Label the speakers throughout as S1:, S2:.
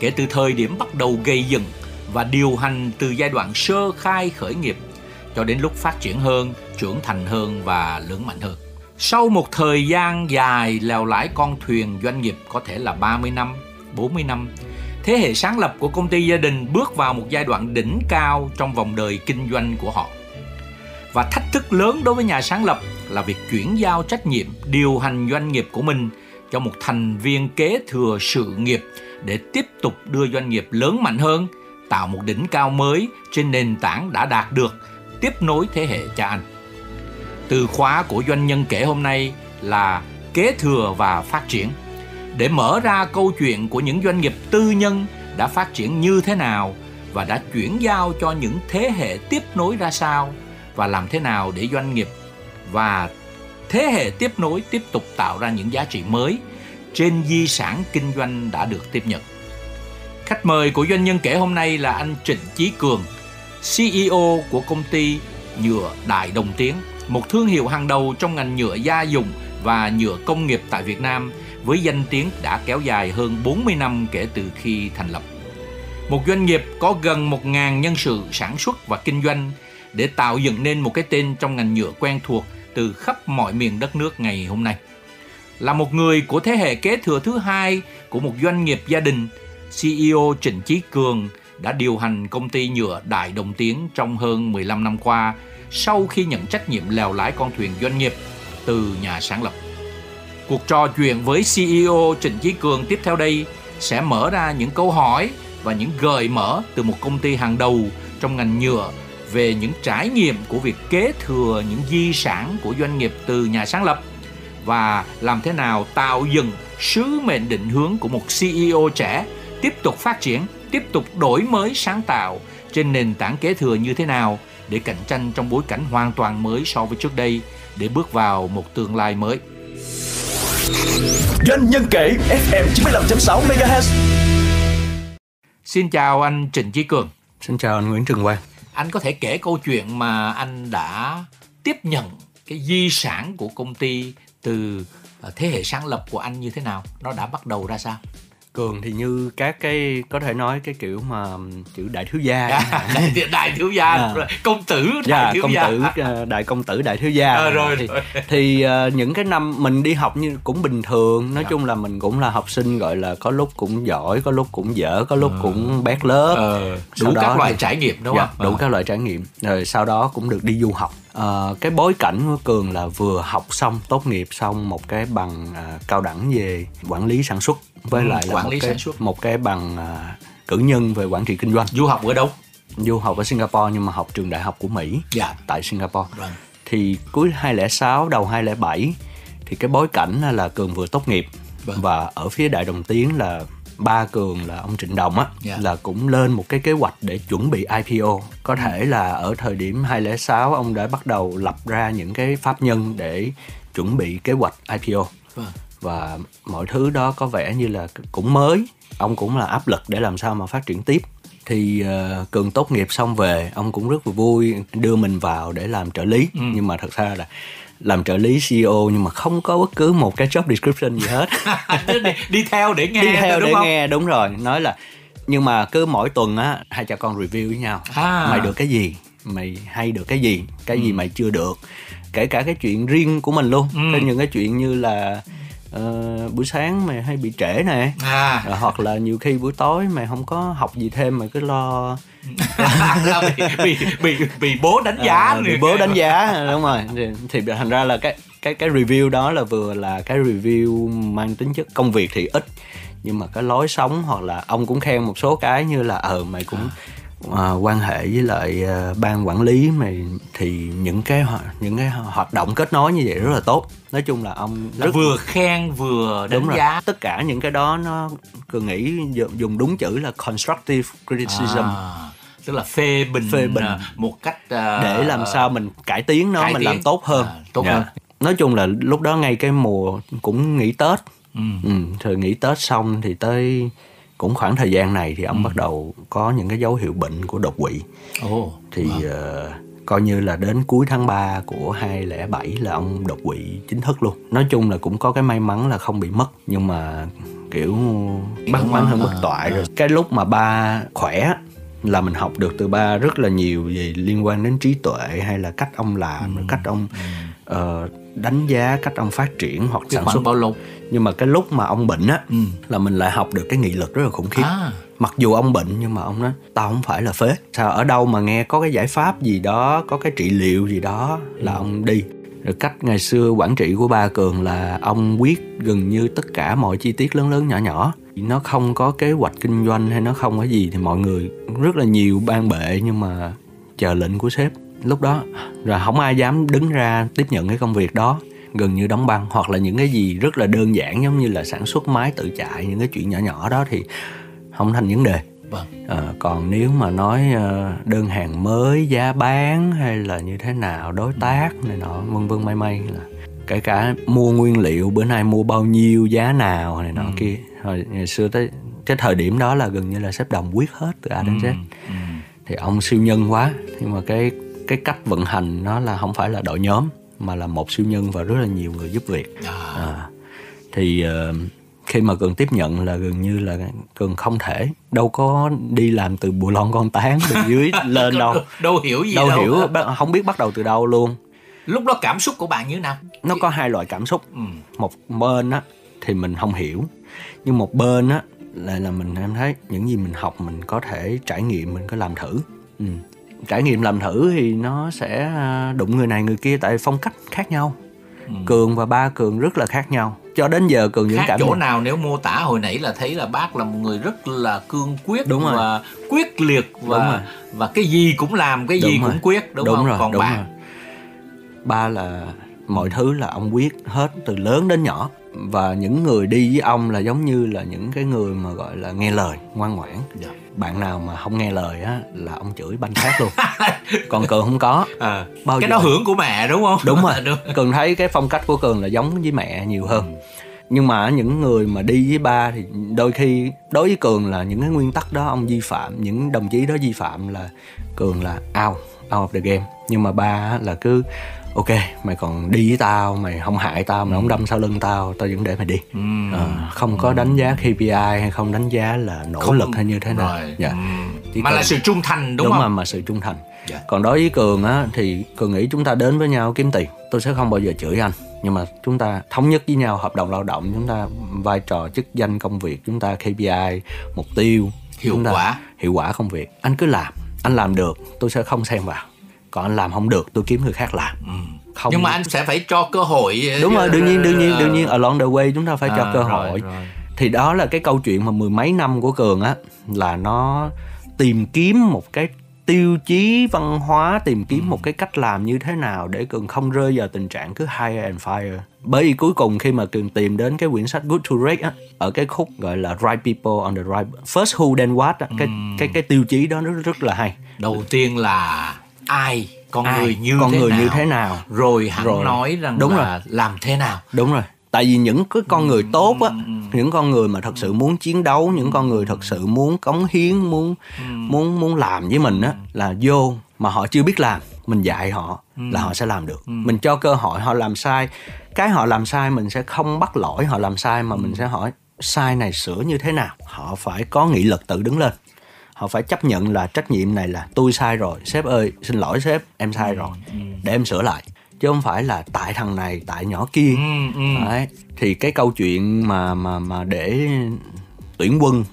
S1: kể từ thời điểm bắt đầu gây dựng và điều hành từ giai đoạn sơ khai khởi nghiệp cho đến lúc phát triển hơn, trưởng thành hơn và lớn mạnh hơn. Sau một thời gian dài lèo lái con thuyền doanh nghiệp có thể là 30 năm, 40 năm, thế hệ sáng lập của công ty gia đình bước vào một giai đoạn đỉnh cao trong vòng đời kinh doanh của họ. Và thách thức lớn đối với nhà sáng lập là việc chuyển giao trách nhiệm điều hành doanh nghiệp của mình cho một thành viên kế thừa sự nghiệp để tiếp tục đưa doanh nghiệp lớn mạnh hơn, tạo một đỉnh cao mới trên nền tảng đã đạt được, tiếp nối thế hệ cha anh. Từ khóa của doanh nhân kể hôm nay là kế thừa và phát triển để mở ra câu chuyện của những doanh nghiệp tư nhân đã phát triển như thế nào và đã chuyển giao cho những thế hệ tiếp nối ra sao và làm thế nào để doanh nghiệp và thế hệ tiếp nối tiếp tục tạo ra những giá trị mới trên di sản kinh doanh đã được tiếp nhận. Khách mời của doanh nhân kể hôm nay là anh Trịnh Chí Cường, CEO của công ty nhựa Đại Đồng Tiến, một thương hiệu hàng đầu trong ngành nhựa gia dụng và nhựa công nghiệp tại Việt Nam với danh tiếng đã kéo dài hơn 40 năm kể từ khi thành lập. Một doanh nghiệp có gần 1.000 nhân sự sản xuất và kinh doanh để tạo dựng nên một cái tên trong ngành nhựa quen thuộc từ khắp mọi miền đất nước ngày hôm nay. Là một người của thế hệ kế thừa thứ hai của một doanh nghiệp gia đình, CEO Trịnh Chí Cường đã điều hành công ty nhựa Đại Đồng Tiến trong hơn 15 năm qua sau khi nhận trách nhiệm lèo lái con thuyền doanh nghiệp từ nhà sáng lập. Cuộc trò chuyện với CEO Trịnh Chí Cường tiếp theo đây sẽ mở ra những câu hỏi và những gợi mở từ một công ty hàng đầu trong ngành nhựa về những trải nghiệm của việc kế thừa những di sản của doanh nghiệp từ nhà sáng lập và làm thế nào tạo dựng sứ mệnh định hướng của một CEO trẻ tiếp tục phát triển, tiếp tục đổi mới sáng tạo trên nền tảng kế thừa như thế nào để cạnh tranh trong bối cảnh hoàn toàn mới so với trước đây để bước vào một tương lai mới.
S2: Doanh nhân kể FM 95.6 MHz.
S1: Xin chào anh Trịnh Chí Cường.
S3: Xin chào anh Nguyễn Trường Quang.
S1: Anh có thể kể câu chuyện mà anh đã tiếp nhận cái di sản của công ty từ ờ, thế hệ sáng lập của anh như thế nào? Nó đã bắt đầu ra sao?
S3: Cường thì như các cái có thể nói cái kiểu mà chữ đại thiếu gia
S1: đại, đại thiếu gia à. công tử đại
S3: dạ,
S1: thiếu
S3: công
S1: gia
S3: tử ờ, đại công tử đại thiếu gia
S1: à, rồi,
S3: thì,
S1: rồi.
S3: thì uh, những cái năm mình đi học như cũng bình thường nói dạ. chung là mình cũng là học sinh gọi là có lúc cũng giỏi có lúc cũng dở có lúc à. cũng bét lớp
S1: à, đủ đó, các loại trải nghiệm đúng
S3: dạ,
S1: không
S3: đủ à. các loại trải nghiệm rồi sau đó cũng được đi du học à, cái bối cảnh của cường là vừa học xong tốt nghiệp xong một cái bằng à, cao đẳng về quản lý sản xuất với ừ, lại
S1: quản lý
S3: cái
S1: sản xuất.
S3: một cái bằng à, cử nhân về quản trị kinh doanh
S1: du học ở đâu
S3: du học ở Singapore nhưng mà học trường đại học của Mỹ
S1: dạ.
S3: tại Singapore
S1: vâng.
S3: thì cuối 2006 đầu 2007 thì cái bối cảnh là cường vừa tốt nghiệp vâng. và ở phía đại đồng tiến là ba cường là ông Trịnh Đồng á yeah. là cũng lên một cái kế hoạch để chuẩn bị IPO có thể ừ. là ở thời điểm 2006 ông đã bắt đầu lập ra những cái pháp nhân để chuẩn bị kế hoạch IPO vâng. Và mọi thứ đó có vẻ như là cũng mới ông cũng là áp lực để làm sao mà phát triển tiếp thì uh, cường tốt nghiệp xong về ông cũng rất là vui đưa mình vào để làm trợ lý ừ. nhưng mà thật ra là làm trợ lý CEO nhưng mà không có bất cứ một cái job description gì hết
S1: đi, đi theo để nghe
S3: đi theo
S1: đúng
S3: để
S1: không?
S3: nghe đúng rồi nói là nhưng mà cứ mỗi tuần á hai cha con review với nhau à. mày được cái gì mày hay được cái gì cái ừ. gì mày chưa được kể cả cái chuyện riêng của mình luôn ừ. những cái chuyện như là uh, buổi sáng mày hay bị trễ nè. À. hoặc là nhiều khi buổi tối mày không có học gì thêm mày cứ lo.
S1: Bị, bị bị bị bố đánh giá à,
S3: bị bố đánh giá đúng rồi. Thì, thì thành ra là cái cái cái review đó là vừa là cái review mang tính chất công việc thì ít. Nhưng mà cái lối sống hoặc là ông cũng khen một số cái như là ờ mày cũng à, quan hệ với lại à, ban quản lý mà thì những cái những cái hoạt động kết nối như vậy rất là tốt nói chung là ông
S1: rất... vừa khen vừa đánh
S3: đúng
S1: giá
S3: rồi. tất cả những cái đó nó cường nghĩ dùng đúng chữ là constructive criticism à
S1: tức là phê bình, phê bình. À, một cách uh,
S3: để làm sao mình cải tiến nó cải mình tiến. làm tốt hơn à,
S1: tốt yeah. Dạ. hơn
S3: nói chung là lúc đó ngay cái mùa cũng nghỉ tết ừ. Ừ, rồi nghỉ tết xong thì tới cũng khoảng thời gian này thì ông ừ. bắt đầu có những cái dấu hiệu bệnh của đột quỵ.
S1: Oh,
S3: thì wow. uh, coi như là đến cuối tháng 3 của 2007 là ông đột quỵ chính thức luôn. Nói chung là cũng có cái may mắn là không bị mất nhưng mà kiểu bắt bắn hơn bất toại rồi. Cái lúc mà ba khỏe là mình học được từ ba rất là nhiều về liên quan đến trí tuệ hay là cách ông làm ừ. cách ông uh, đánh giá cách ông phát triển hoặc
S1: cái sản xuất. bao lâu
S3: nhưng mà cái lúc mà ông bệnh á ừ. là mình lại học được cái nghị lực rất là khủng khiếp à. mặc dù ông bệnh nhưng mà ông nói tao không phải là phế sao ở đâu mà nghe có cái giải pháp gì đó có cái trị liệu gì đó là ừ. ông đi rồi cách ngày xưa quản trị của ba cường là ông quyết gần như tất cả mọi chi tiết lớn lớn nhỏ nhỏ nó không có kế hoạch kinh doanh hay nó không có gì thì mọi người rất là nhiều ban bệ nhưng mà chờ lệnh của sếp lúc đó rồi không ai dám đứng ra tiếp nhận cái công việc đó gần như đóng băng hoặc là những cái gì rất là đơn giản giống như là sản xuất máy tự chạy những cái chuyện nhỏ nhỏ đó thì không thành vấn đề
S1: vâng.
S3: à, còn nếu mà nói ờ, đơn hàng mới giá bán hay là như thế nào đối tác này nọ vân vân may may là kể cả mua nguyên liệu bữa nay mua bao nhiêu giá nào này nọ ừ. kia hồi ngày xưa tới cái thời điểm đó là gần như là sếp đồng quyết hết từ A đến Z ừ. Ừ. thì ông siêu nhân quá nhưng mà cái cái cách vận hành nó là không phải là đội nhóm mà là một siêu nhân và rất là nhiều người giúp việc. À. À, thì uh, khi mà cường tiếp nhận là gần như là cường không thể đâu có đi làm từ bùa lon con tán từ dưới lên đâu.
S1: Đâu hiểu gì
S3: đâu,
S1: đâu.
S3: hiểu không biết bắt đầu từ đâu luôn.
S1: Lúc đó cảm xúc của bạn như thế nào?
S3: Nó có hai loại cảm xúc. Ừ. một bên á thì mình không hiểu nhưng một bên á lại là mình em thấy những gì mình học mình có thể trải nghiệm mình có làm thử. Ừ. trải nghiệm làm thử thì nó sẽ à, đụng người này người kia tại phong cách khác nhau ừ. cường và ba cường rất là khác nhau cho đến giờ cường
S1: những
S3: cảm
S1: chỗ nào nếu mô tả hồi nãy là thấy là bác là một người rất là cương quyết đúng rồi. và quyết liệt và đúng rồi. và cái gì cũng làm cái gì đúng cũng quyết đúng, đúng không
S3: rồi,
S1: còn
S3: đúng bạn rồi. ba là mọi thứ là ông quyết hết từ lớn đến nhỏ và những người đi với ông là giống như là những cái người mà gọi là nghe lời ngoan ngoãn dạ. Bạn nào mà không nghe lời á là ông chửi banh khác luôn. Còn cường không có.
S1: À, bao cái đó hưởng của mẹ đúng không?
S3: Đúng rồi. Đúng. cường thấy cái phong cách của cường là giống với mẹ nhiều hơn. Ừ. nhưng mà những người mà đi với ba thì đôi khi đối với cường là những cái nguyên tắc đó ông vi phạm những đồng chí đó vi phạm là cường là out out of the game. Nhưng mà ba là cứ ok mày còn đi với tao mày không hại tao mày không đâm sau lưng tao tao vẫn để mày đi. Ừ. à, không có đánh giá KPI hay không đánh giá là nỗ không, lực hay như thế nào.
S1: Dạ. ừ. mà còn, là sự trung thành đúng,
S3: đúng
S1: không?
S3: mà mà sự trung thành. Dạ. còn đối với cường á thì cường nghĩ chúng ta đến với nhau kiếm tiền. Tôi sẽ không bao giờ chửi anh. Nhưng mà chúng ta thống nhất với nhau hợp đồng lao động chúng ta vai trò chức danh công việc chúng ta KPI mục tiêu.
S1: Hiệu quả.
S3: hiệu quả công việc. Anh cứ làm anh làm được tôi sẽ không xen vào còn anh làm không được tôi kiếm người khác làm ừ.
S1: không nhưng mà anh sẽ phải cho cơ hội
S3: đúng rồi đương nhiên đương nhiên đương nhiên along the way chúng ta phải à, cho cơ hội rồi, rồi. thì đó là cái câu chuyện mà mười mấy năm của cường á là nó tìm kiếm một cái tiêu chí văn hóa tìm kiếm ừ. một cái cách làm như thế nào để cường không rơi vào tình trạng cứ hire and fire bởi vì cuối cùng khi mà cường tìm đến cái quyển sách Good to Great á ở cái khúc gọi là right people on the right first who then what á, cái ừ. cái cái tiêu chí đó rất rất là hay
S1: đầu tiên là ai con ai, người như
S3: con
S1: thế
S3: người
S1: nào,
S3: như thế nào?
S1: Rồi hắn rồi. nói rằng đúng là rồi. làm thế nào?
S3: Đúng rồi. Tại vì những cái con người tốt á những con người mà thật sự muốn chiến đấu những con người thật sự muốn cống hiến muốn muốn muốn làm với mình á là vô mà họ chưa biết làm mình dạy họ là họ sẽ làm được. Mình cho cơ hội họ làm sai. Cái họ làm sai mình sẽ không bắt lỗi họ làm sai mà mình sẽ hỏi sai này sửa như thế nào? Họ phải có nghị lực tự đứng lên họ phải chấp nhận là trách nhiệm này là tôi sai rồi sếp ơi xin lỗi sếp em sai rồi ừ, ừ. để em sửa lại chứ không phải là tại thằng này tại nhỏ kia ừ, Đấy. thì cái câu chuyện mà mà mà để tuyển quân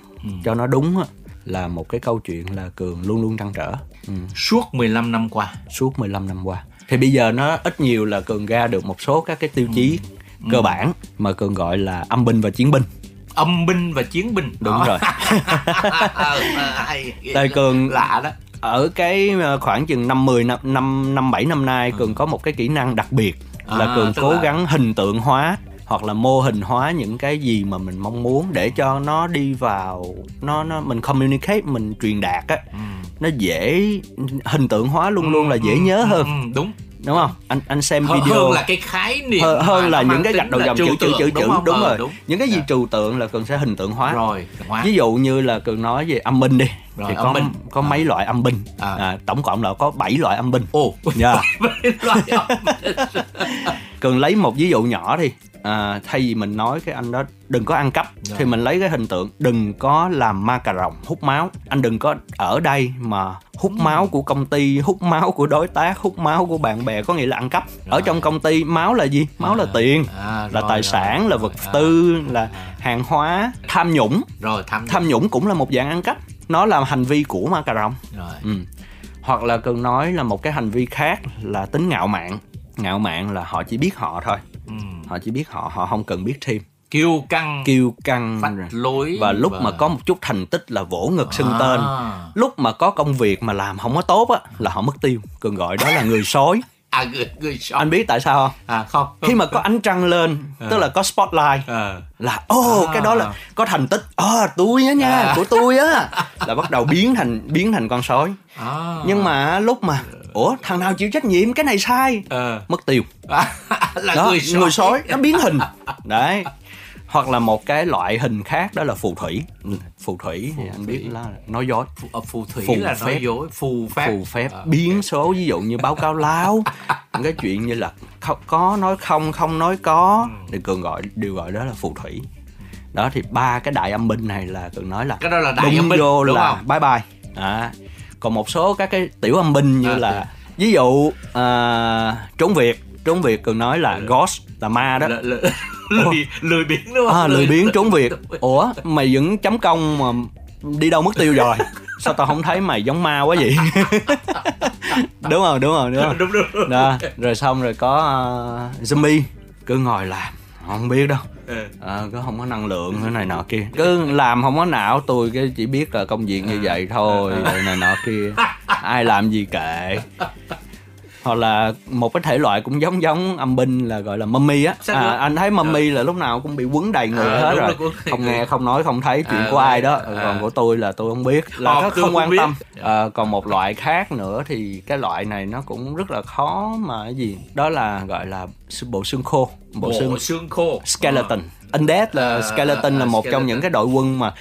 S3: cho nó đúng á, là một cái câu chuyện là cường luôn luôn trăn trở
S1: ừ. suốt 15 năm qua
S3: suốt 15 năm qua thì bây giờ nó ít nhiều là cường ra được một số các cái tiêu chí ừ. cơ bản mà cường gọi là âm binh và chiến binh
S1: âm binh và chiến binh.
S3: Đúng đó. rồi. Tại cường
S1: lạ đó.
S3: ở cái ờ, khoảng chừng năm 10 năm năm năm bảy năm nay cường ừ. có một cái kỹ năng đặc biệt là à, cường cố là... gắng hình tượng hóa hoặc là mô hình hóa những cái gì mà mình mong muốn để cho nó đi vào nó nó mình communicate mình truyền đạt á. Ừ. nó dễ hình tượng hóa luôn ừ, luôn là dễ ừ, nhớ hơn.
S1: ừ, đúng
S3: đúng không anh anh xem
S1: hơn,
S3: video
S1: hơn là cái khái niệm
S3: hơn, hơn là những cái gạch đầu dòng chữ chữ chữ chữ đúng, đúng ờ, rồi đúng. những cái gì. Dạ. trừu tượng là cần sẽ hình tượng hóa
S1: rồi hóa.
S3: ví dụ như là cần nói về âm binh đi rồi, thì có binh. có à. mấy loại âm binh à. À, tổng cộng là có 7 loại âm binh
S1: ồ yeah. âm
S3: cần lấy một ví dụ nhỏ đi à, thay vì mình nói cái anh đó đừng có ăn cắp Rồi. thì mình lấy cái hình tượng đừng có làm ma cà rồng hút máu anh đừng có ở đây mà hút ừ. máu của công ty hút máu của đối tác hút máu của bạn bè có nghĩa là ăn cắp rồi. ở trong công ty máu là gì máu à. là tiền à, là tài sản rồi. là vật à. tư là hàng hóa tham nhũng
S1: rồi tham nhũng.
S3: tham nhũng cũng là một dạng ăn cắp nó là hành vi của ma cà rồng
S1: rồi. Ừ.
S3: hoặc là cần nói là một cái hành vi khác là tính ngạo mạn. Ngạo mạn là họ chỉ biết họ thôi. Ừ. họ chỉ biết họ họ không cần biết thêm.
S1: Kiêu căng.
S3: Kiêu căng
S1: phách lối.
S3: Và lúc và... mà có một chút thành tích là vỗ ngực xưng à. tên. Lúc mà có công việc mà làm không có tốt á là họ mất tiêu. Cường gọi đó là người sói
S1: à người, người sói
S3: anh biết tại sao không
S1: à không,
S3: không. khi mà có ánh trăng lên à. tức là có spotlight à. là ô oh, à. cái đó là có thành tích ờ à, tôi á nha à. của tôi á là bắt đầu biến thành biến thành con sói à. nhưng mà lúc mà ủa thằng nào chịu trách nhiệm cái này sai à. mất tiêu
S1: là đó, người sói.
S3: người sói nó biến hình đấy hoặc là một cái loại hình khác đó là phù thủy. Ừ, phù thủy thì anh biết là nói dối.
S1: Phù, ờ, phù thủy phù là phép. nói dối phù phép.
S3: Phù phép. À. biến số ví dụ như báo cáo láo. Những cái chuyện như là có nói không không nói có. Ừ. thì cường gọi đều gọi đó là phù thủy. Đó thì ba cái đại âm binh này là cường nói là
S1: cái đó là đại âm binh
S3: vô đúng là không? bye bye. À, còn một số các cái tiểu âm binh như à, là thì... ví dụ uh, trốn việc trốn việc cường nói là ghost là ma đó.
S1: L- l- lười, lười biến đúng không?
S3: À, lười biến trốn việc ủa mày vẫn chấm công mà đi đâu mất tiêu rồi? Sao tao không thấy mày giống ma quá vậy? Đúng không đúng không đúng không
S1: đúng, đúng, đúng.
S3: đó rồi xong rồi có uh, zombie. Cứ ngồi làm không biết đâu. À, có không có năng lượng thế này nọ kia. Cứ làm không có não tôi cái chỉ biết là công việc như vậy thôi rồi này nọ kia. Ai làm gì kệ hoặc là một cái thể loại cũng giống giống âm binh là gọi là mummy á. À, anh thấy mummy là lúc nào cũng bị quấn đầy người à, hết rồi, không nghe không nói không thấy chuyện à, của ai đó. à, còn của tôi là tôi không biết. Là nó không quan biết. tâm. À, còn một loại khác nữa thì cái loại này nó cũng rất là khó mà gì. Đó là gọi là bộ xương khô.
S1: Bộ, bộ xương xương khô.
S3: skeleton. À. Undead là à, skeleton là một skeleton. trong những cái đội quân mà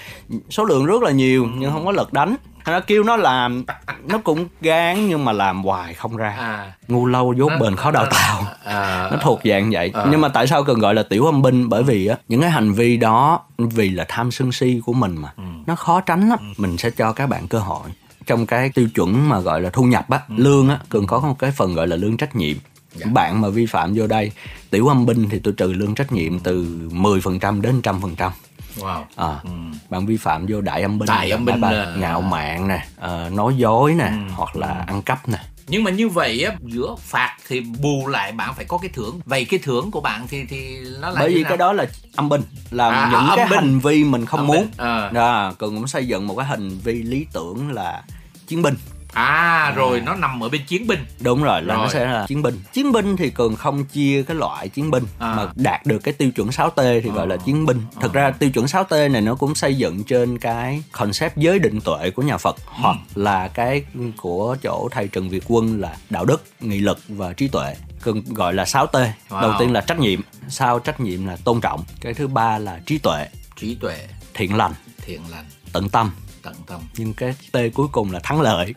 S3: số lượng rất là nhiều ừ. nhưng không có lực đánh nó kêu nó làm nó cũng gán nhưng mà làm hoài không ra à. ngu lâu dốt bền khó đào tạo à. nó thuộc dạng vậy à. nhưng mà tại sao cần gọi là tiểu âm binh bởi vì á những cái hành vi đó vì là tham sân si của mình mà ừ. nó khó tránh lắm ừ. mình sẽ cho các bạn cơ hội trong cái tiêu chuẩn mà gọi là thu nhập á ừ. lương á cần có một cái phần gọi là lương trách nhiệm dạ. bạn mà vi phạm vô đây tiểu âm binh thì tôi trừ lương trách nhiệm từ 10% đến trăm phần trăm
S1: Wow.
S3: À, ừ. bạn vi phạm vô đại âm binh,
S1: đại âm binh
S3: là... ngạo mạn nè, uh, nói dối nè, ừ. hoặc là ăn cắp nè.
S1: Nhưng mà như vậy á, giữa phạt thì bù lại bạn phải có cái thưởng. Vậy cái thưởng của bạn thì thì nó là
S3: Bởi vì cái đó là âm binh, là à, những cái binh. hành vi mình không âm muốn. À. Đó, cần cũng xây dựng một cái hành vi lý tưởng là chiến binh
S1: à rồi à. nó nằm ở bên chiến binh
S3: đúng rồi là rồi. nó sẽ là chiến binh chiến binh thì cường không chia cái loại chiến binh à. mà đạt được cái tiêu chuẩn 6T thì à. gọi là chiến binh thực à. ra tiêu chuẩn 6T này nó cũng xây dựng trên cái concept giới định tuệ của nhà Phật ừ. hoặc là cái của chỗ thầy Trần Việt Quân là đạo đức nghị lực và trí tuệ cường gọi là 6T wow. đầu tiên là trách nhiệm sau trách nhiệm là tôn trọng cái thứ ba là trí tuệ
S1: trí tuệ
S3: thiện lành
S1: thiện lành
S3: tận tâm
S1: tận tâm
S3: nhưng cái t cuối cùng là thắng lợi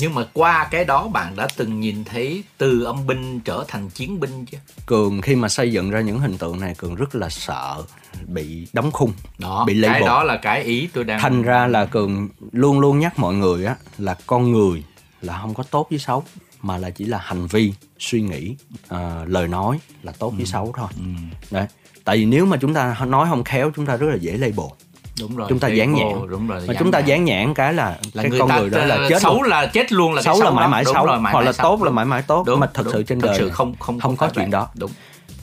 S1: nhưng mà qua cái đó bạn đã từng nhìn thấy từ âm binh trở thành chiến binh chưa
S3: cường khi mà xây dựng ra những hình tượng này cường rất là sợ bị đóng khung
S1: đó bị label. cái đó là cái ý tôi đang
S3: thành ra là cường luôn luôn nhắc mọi người á là con người là không có tốt với xấu mà là chỉ là hành vi suy nghĩ uh, lời nói là tốt ừ. với xấu thôi ừ. đấy tại vì nếu mà chúng ta nói không khéo chúng ta rất là dễ label
S1: đúng rồi
S3: chúng ta dán nhãn đúng rồi mà chúng ta dán nhãn cái là, là cái con người đó là chết
S1: xấu luôn. là chết luôn là
S3: xấu,
S1: xấu
S3: là mãi mãi xấu. hoặc là tốt là mãi mãi tốt. Đúng, mà thật đúng, sự trên đời
S1: sự không không
S3: không có chuyện đó.
S1: Đúng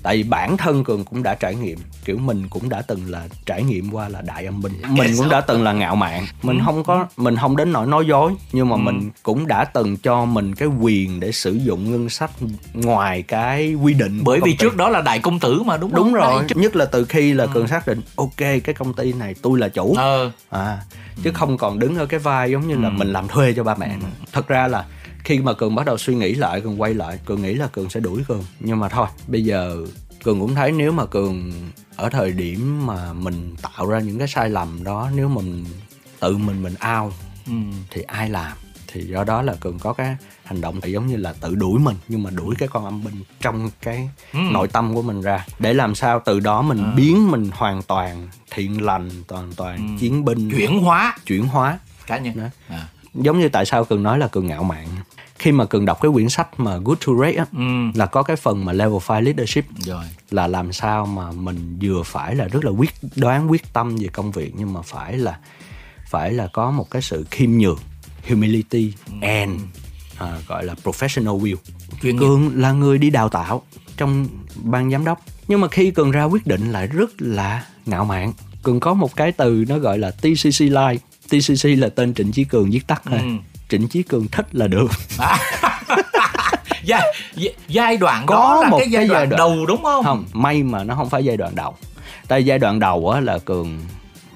S3: tại vì bản thân cường cũng đã trải nghiệm kiểu mình cũng đã từng là trải nghiệm qua là đại âm binh mình cũng đã từng là ngạo mạn mình không có mình không đến nỗi nói dối nhưng mà ừ. mình cũng đã từng cho mình cái quyền để sử dụng ngân sách ngoài cái quy định
S1: bởi vì trước đó là đại công tử mà đúng
S3: đúng rồi đại... nhất là từ khi là ừ. cường xác định ok cái công ty này tôi là chủ
S1: ờ.
S3: à chứ không còn đứng ở cái vai giống như là ừ. mình làm thuê cho ba mẹ ừ. thật ra là khi mà cường bắt đầu suy nghĩ lại cường quay lại cường nghĩ là cường sẽ đuổi cường nhưng mà thôi bây giờ cường cũng thấy nếu mà cường ở thời điểm mà mình tạo ra những cái sai lầm đó nếu mình tự mình mình ao ừ. thì ai làm thì do đó là cường có cái hành động thì giống như là tự đuổi mình nhưng mà đuổi cái con âm binh trong cái ừ. nội tâm của mình ra để làm sao từ đó mình à. biến mình hoàn toàn thiện lành toàn toàn ừ. chiến binh
S1: chuyển hóa
S3: chuyển hóa
S1: cá nhân đó. À.
S3: giống như tại sao cường nói là cường ngạo mạn khi mà cường đọc cái quyển sách mà Good to Great á ừ. là có cái phần mà level 5 leadership
S1: rồi
S3: là làm sao mà mình vừa phải là rất là quyết đoán quyết tâm về công việc nhưng mà phải là phải là có một cái sự khiêm nhường humility ừ. and à, gọi là professional will Chuyên cường nghiệp. là người đi đào tạo trong ban giám đốc nhưng mà khi cường ra quyết định lại rất là ngạo mạn cường có một cái từ nó gọi là TCC Live TCC là tên Trịnh Chí Cường viết tắt thôi ừ. Trịnh Chí Cường thích là được
S1: giai, giai đoạn có đó là một cái giai, cái đoạn, giai đoạn đầu đúng không
S3: không may mà nó không phải giai đoạn đầu tại giai đoạn đầu á là cường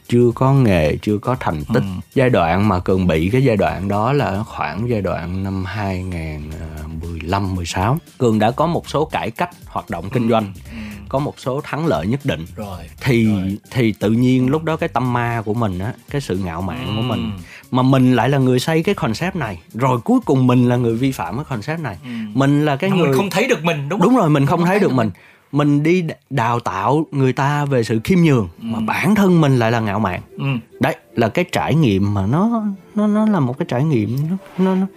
S3: chưa có nghề chưa có thành tích ừ. giai đoạn mà cường bị cái giai đoạn đó là khoảng giai đoạn năm 2015 16 cường đã có một số cải cách hoạt động kinh doanh ừ. có một số thắng lợi nhất định
S1: rồi
S3: thì
S1: rồi.
S3: thì tự nhiên lúc đó cái tâm ma của mình á cái sự ngạo mạn ừ. của mình mà mình lại là người xây cái concept này rồi cuối cùng mình là người vi phạm cái concept này ừ. mình là cái
S1: mà
S3: người
S1: mình không thấy được mình đúng
S3: không? đúng rồi mình không, không thấy, thấy được mình. mình đi đào tạo người ta về sự khiêm nhường ừ. mà bản thân mình lại là ngạo mạn ừ. đấy là cái trải nghiệm mà nó nó nó là một cái trải nghiệm nó nó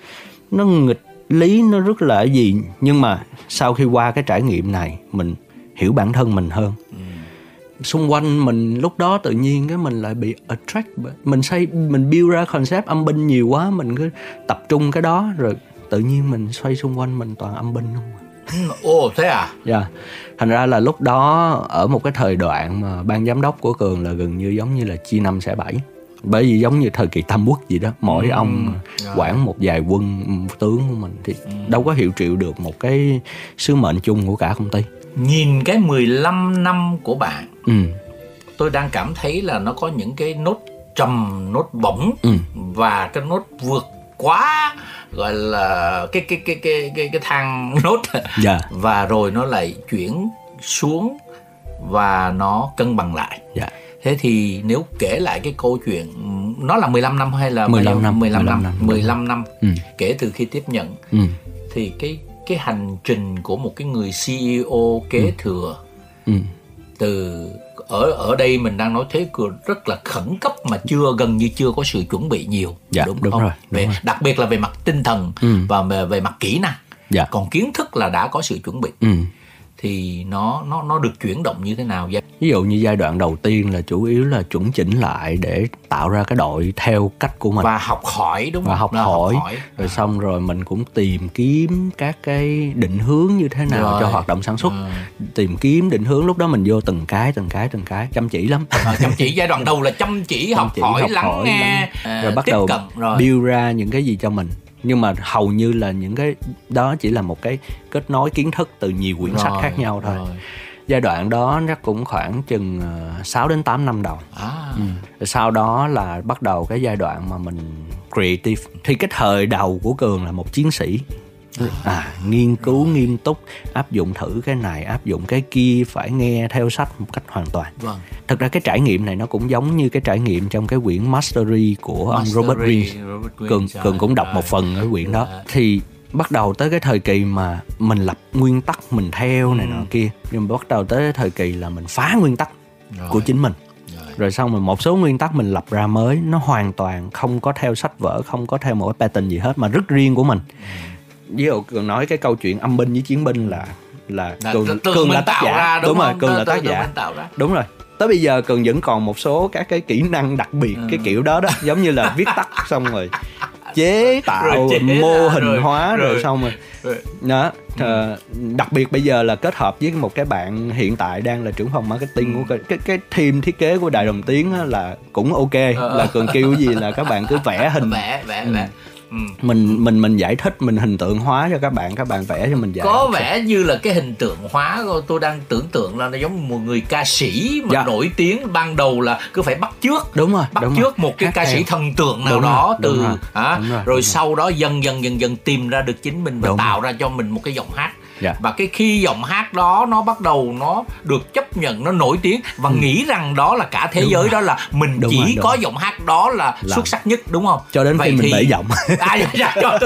S3: nó nghịch lý nó rất là gì nhưng mà sau khi qua cái trải nghiệm này mình hiểu bản thân mình hơn ừ. Xung quanh mình lúc đó tự nhiên cái mình lại bị attract mình xây mình build ra concept âm binh nhiều quá mình cứ tập trung cái đó rồi tự nhiên mình xoay xung quanh mình toàn âm binh không
S1: Ồ thế à?
S3: Dạ. Yeah. Thành ra là lúc đó ở một cái thời đoạn mà ban giám đốc của Cường là gần như giống như là chia năm xẻ bảy bởi vì giống như thời kỳ tam quốc gì đó mỗi ừ, ông rồi. quản một vài quân tướng của mình thì ừ. đâu có hiệu triệu được một cái sứ mệnh chung của cả công ty
S1: nhìn cái 15 năm của bạn
S3: ừ.
S1: tôi đang cảm thấy là nó có những cái nốt trầm nốt bổng ừ. và cái nốt vượt quá gọi là cái cái cái cái cái, cái thang nốt yeah. Dạ. và rồi nó lại chuyển xuống và nó cân bằng lại.
S3: Yeah. Dạ.
S1: Thế thì nếu kể lại cái câu chuyện nó là 15 năm hay là
S3: 15 năm
S1: 15
S3: năm
S1: 15 năm, 15 năm
S3: ừ.
S1: kể từ khi tiếp nhận
S3: ừ.
S1: thì cái cái hành trình của một cái người CEO kế ừ. thừa
S3: ừ.
S1: từ ở ở đây mình đang nói thế cửa rất là khẩn cấp mà chưa gần như chưa có sự chuẩn bị nhiều
S3: dạ, đúng, đúng không? Rồi,
S1: đúng về
S3: rồi.
S1: đặc biệt là về mặt tinh thần
S3: ừ.
S1: và về, về mặt kỹ năng.
S3: Dạ.
S1: Còn kiến thức là đã có sự chuẩn bị.
S3: Ừ
S1: thì nó nó nó được chuyển động như thế nào vậy?
S3: Ví dụ như giai đoạn đầu tiên là chủ yếu là chuẩn chỉnh lại để tạo ra cái đội theo cách của mình
S1: và học hỏi đúng không?
S3: Và học
S1: là
S3: hỏi, học hỏi. rồi à. xong rồi mình cũng tìm kiếm các cái định hướng như thế nào rồi. cho hoạt động sản xuất. À. Tìm kiếm định hướng lúc đó mình vô từng cái từng cái từng cái chăm chỉ lắm.
S1: À, chăm chỉ giai đoạn đầu là chăm chỉ chăm học chỉ, hỏi học lắng hỏi, nghe lắng.
S3: À, rồi bắt đầu cận, rồi. build ra những cái gì cho mình nhưng mà hầu như là những cái đó chỉ là một cái kết nối kiến thức từ nhiều quyển rồi, sách khác nhau thôi rồi. giai đoạn đó chắc cũng khoảng chừng 6 ờ, đến 8 năm đầu
S1: à.
S3: ừ. sau đó là bắt đầu cái giai đoạn mà mình creative thì cái thời đầu của cường là một chiến sĩ à, nghiên cứu nghiêm túc áp dụng thử cái này áp dụng cái kia phải nghe theo sách một cách hoàn toàn
S1: vâng.
S3: thực ra cái trải nghiệm này nó cũng giống như cái trải nghiệm trong cái quyển Mastery của Mastery, ông Robert Greene cường cường cũng đọc một phần ở quyển đó dạ. thì bắt đầu tới cái thời kỳ mà mình lập nguyên tắc mình theo này ừ. nọ kia nhưng bắt đầu tới thời kỳ là mình phá nguyên tắc rồi. của chính mình rồi. rồi xong rồi một số nguyên tắc mình lập ra mới nó hoàn toàn không có theo sách vở không có theo một cái pattern gì hết mà rất riêng của mình ừ ví dụ cường nói cái câu chuyện âm binh với chiến binh là là,
S1: là cường cường là tác giả ra, đúng, đúng rồi
S3: cường là tác giả đúng rồi tới bây giờ cường vẫn còn một số các cái kỹ năng đặc biệt ừ. cái kiểu đó đó giống như là viết tắt xong rồi chế tạo
S1: rồi chế
S3: mô hình
S1: rồi,
S3: hóa rồi,
S1: rồi
S3: xong rồi, rồi. đó ừ. đặc biệt bây giờ là kết hợp với một cái bạn hiện tại đang là trưởng phòng marketing ừ. của cái cái team thiết kế của đài đồng tiếng là cũng ok ờ. là cần kêu gì là các bạn cứ vẽ hình
S1: vẽ vẽ vẽ
S3: Ừ. mình mình mình giải thích mình hình tượng hóa cho các bạn các bạn vẽ cho mình giải
S1: có vẻ như là cái hình tượng hóa tôi đang tưởng tượng là nó giống một người ca sĩ mà dạ. nổi tiếng ban đầu là cứ phải bắt trước
S3: đúng rồi
S1: bắt
S3: đúng
S1: trước
S3: rồi.
S1: một cái
S3: Hát
S1: ca
S3: theo.
S1: sĩ thần tượng nào
S3: đúng
S1: đó
S3: rồi,
S1: từ
S3: đúng rồi,
S1: à,
S3: đúng rồi,
S1: rồi
S3: đúng
S1: sau đó dần dần dần dần tìm ra được chính mình và
S3: đúng
S1: tạo
S3: rồi.
S1: ra cho mình một cái giọng hát
S3: Dạ.
S1: và cái khi giọng hát đó nó bắt đầu nó được chấp nhận nó nổi tiếng và ừ. nghĩ rằng đó là cả thế
S3: đúng
S1: giới
S3: rồi.
S1: đó là mình
S3: đúng
S1: chỉ
S3: rồi,
S1: có
S3: rồi.
S1: giọng hát đó là,
S3: là
S1: xuất sắc nhất đúng không
S3: cho đến
S1: Vậy
S3: khi mình
S1: thì...
S3: bể giọng
S1: à, dạ, dạ, cho...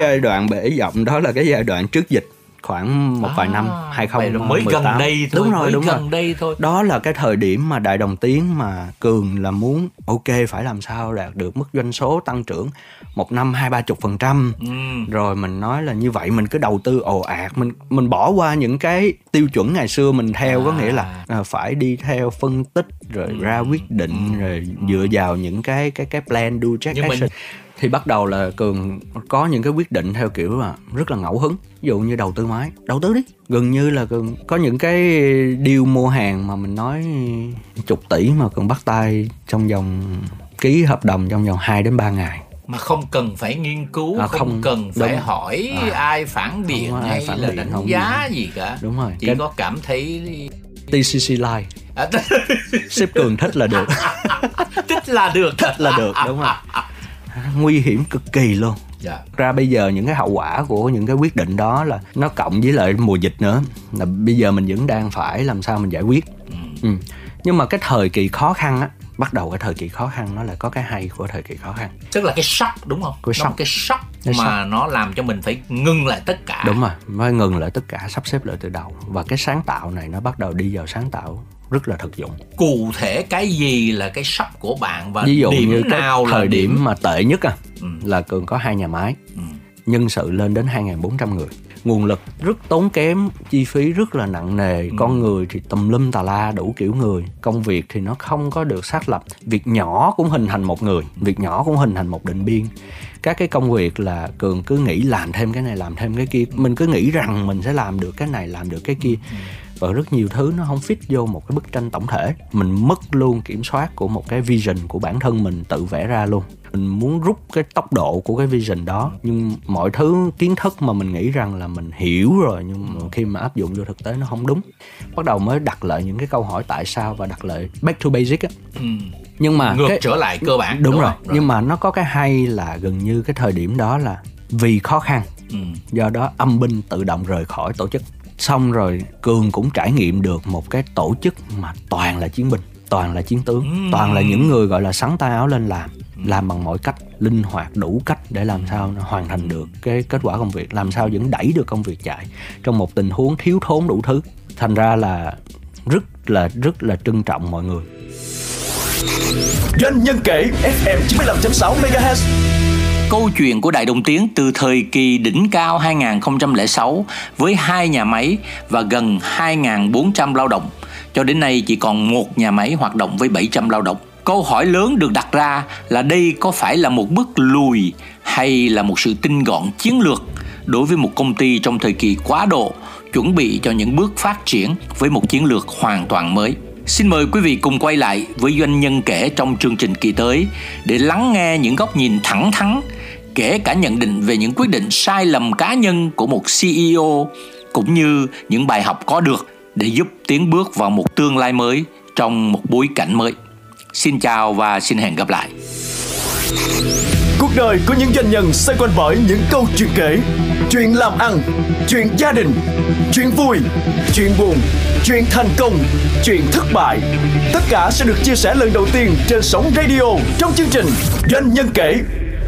S3: giai đoạn bể giọng đó là cái giai đoạn trước dịch khoảng một vài
S1: À,
S3: năm
S1: vậy là
S3: 2018
S1: mới gần đây thôi
S3: đúng rồi đúng
S1: gần
S3: rồi
S1: đây thôi
S3: đó là cái thời điểm mà đại đồng tiến mà cường là muốn ok phải làm sao đạt được mức doanh số tăng trưởng một năm hai ba chục phần trăm
S1: ừ.
S3: rồi mình nói là như vậy mình cứ đầu tư ồ ạt mình mình bỏ qua những cái tiêu chuẩn ngày xưa mình theo có
S1: À.
S3: nghĩa là à, phải đi theo phân tích rồi
S1: Ừ.
S3: ra quyết định rồi dựa vào những cái cái cái plan do check
S1: Nhưng mình-
S3: action thì bắt đầu là cường có những cái quyết định theo kiểu là rất là ngẫu hứng. Ví dụ như đầu tư máy. Đầu tư đi. Gần như là cường có những cái deal mua hàng mà mình nói chục tỷ mà cường bắt tay trong vòng ký hợp đồng trong vòng 2 đến 3 ngày.
S1: Mà không cần phải nghiên cứu
S3: À,
S1: không,
S3: không,
S1: cần phải
S3: đúng.
S1: hỏi
S3: À,
S1: ai phản biện
S3: không
S1: hay
S3: phản
S1: là
S3: biện,
S1: đánh
S3: không
S1: giá gì cả.
S3: Đúng rồi.
S1: Chỉ
S3: cái
S1: có cảm thấy
S3: TCC Live.
S1: À,
S3: sếp cường thích là được.
S1: Thích là được.
S3: Thích là được đúng rồi nguy hiểm cực kỳ luôn.
S1: Dạ.
S3: ra bây giờ những cái hậu quả của những cái quyết định đó là nó cộng với lại mùa dịch nữa là bây giờ mình vẫn đang phải làm sao mình giải quyết. Ừ. nhưng mà cái thời kỳ khó khăn á bắt đầu cái thời kỳ khó khăn nó lại có cái hay của thời kỳ khó khăn.
S1: Tức là cái sốc đúng không?
S3: Cái sốc.
S1: cái sốc
S3: Cái
S1: mà nó làm cho mình phải ngưng lại tất cả.
S3: Đúng rồi mới ngừng lại tất cả sắp xếp lại từ đầu. Và cái sáng tạo này nó bắt đầu đi vào sáng tạo rất là thực dụng.
S1: Cụ thể cái gì là cái sốc của bạn và
S3: ví dụ
S1: điểm
S3: như cái
S1: nào là
S3: thời điểm? mà tệ nhất à
S1: Ừ.
S3: là cường có hai nhà máy
S1: Ừ.
S3: nhân sự lên đến 2.400 người. Nguồn lực rất tốn kém chi phí rất là nặng nề.
S1: Ừ.
S3: con người thì tùm lum tà la đủ kiểu người. Công việc thì nó không có được xác lập. Việc nhỏ cũng hình thành một người việc nhỏ cũng hình thành một định biên. Các cái công việc là cường cứ nghĩ làm thêm cái này làm thêm cái kia. Mình cứ nghĩ rằng mình sẽ làm được cái này làm được cái kia và rất nhiều thứ nó không fit vô một cái bức tranh tổng thể mình mất luôn kiểm soát của một cái vision của bản thân mình tự vẽ ra luôn mình muốn rút cái tốc độ của cái vision đó nhưng mọi thứ kiến thức mà mình nghĩ rằng là mình hiểu rồi nhưng mà khi mà áp dụng vô thực tế nó không đúng bắt đầu mới đặt lại những cái câu hỏi tại sao và đặt lại back to basic á
S1: ừ.
S3: nhưng mà
S1: ngược
S3: cái,
S1: trở lại cơ bản
S3: đúng, rồi.
S1: không?
S3: nhưng mà nó có cái hay là gần như cái thời điểm đó là vì khó khăn
S1: ừ.
S3: do đó âm binh tự động rời khỏi tổ chức xong rồi cường cũng trải nghiệm được một cái tổ chức mà toàn là chiến binh toàn là chiến tướng
S1: Ừm.
S3: toàn là những người gọi là sắn tay áo lên làm làm bằng mọi cách linh hoạt đủ cách để làm sao hoàn thành được cái kết quả công việc làm sao vẫn đẩy được công việc chạy trong một tình huống thiếu thốn đủ thứ. Thành ra là rất là rất là trân trọng mọi người.
S2: Doanh nhân kể FM 95.6 MHz
S1: Câu chuyện của Đại Đồng Tiến từ thời kỳ đỉnh cao 2006 với hai nhà máy và gần 2.400 lao động cho đến nay chỉ còn một nhà máy hoạt động với 700 lao động. Câu hỏi lớn được đặt ra là đây có phải là một bước lùi hay là một sự tinh gọn chiến lược đối với một công ty trong thời kỳ quá độ chuẩn bị cho những bước phát triển với một chiến lược hoàn toàn mới. Xin mời quý vị cùng quay lại với doanh nhân kể trong chương trình kỳ tới để lắng nghe những góc nhìn thẳng thắn, kể cả nhận định về những quyết định sai lầm cá nhân của một CEO cũng như những bài học có được để giúp tiến bước vào một tương lai mới trong một bối cảnh mới. Xin chào và xin hẹn gặp lại.
S2: Cuộc đời của những doanh nhân xoay quanh bởi những câu chuyện kể Chuyện làm ăn, chuyện gia đình, chuyện vui, chuyện buồn, chuyện thành công, chuyện thất bại Tất cả sẽ được chia sẻ lần đầu tiên trên sóng radio trong chương trình Doanh nhân kể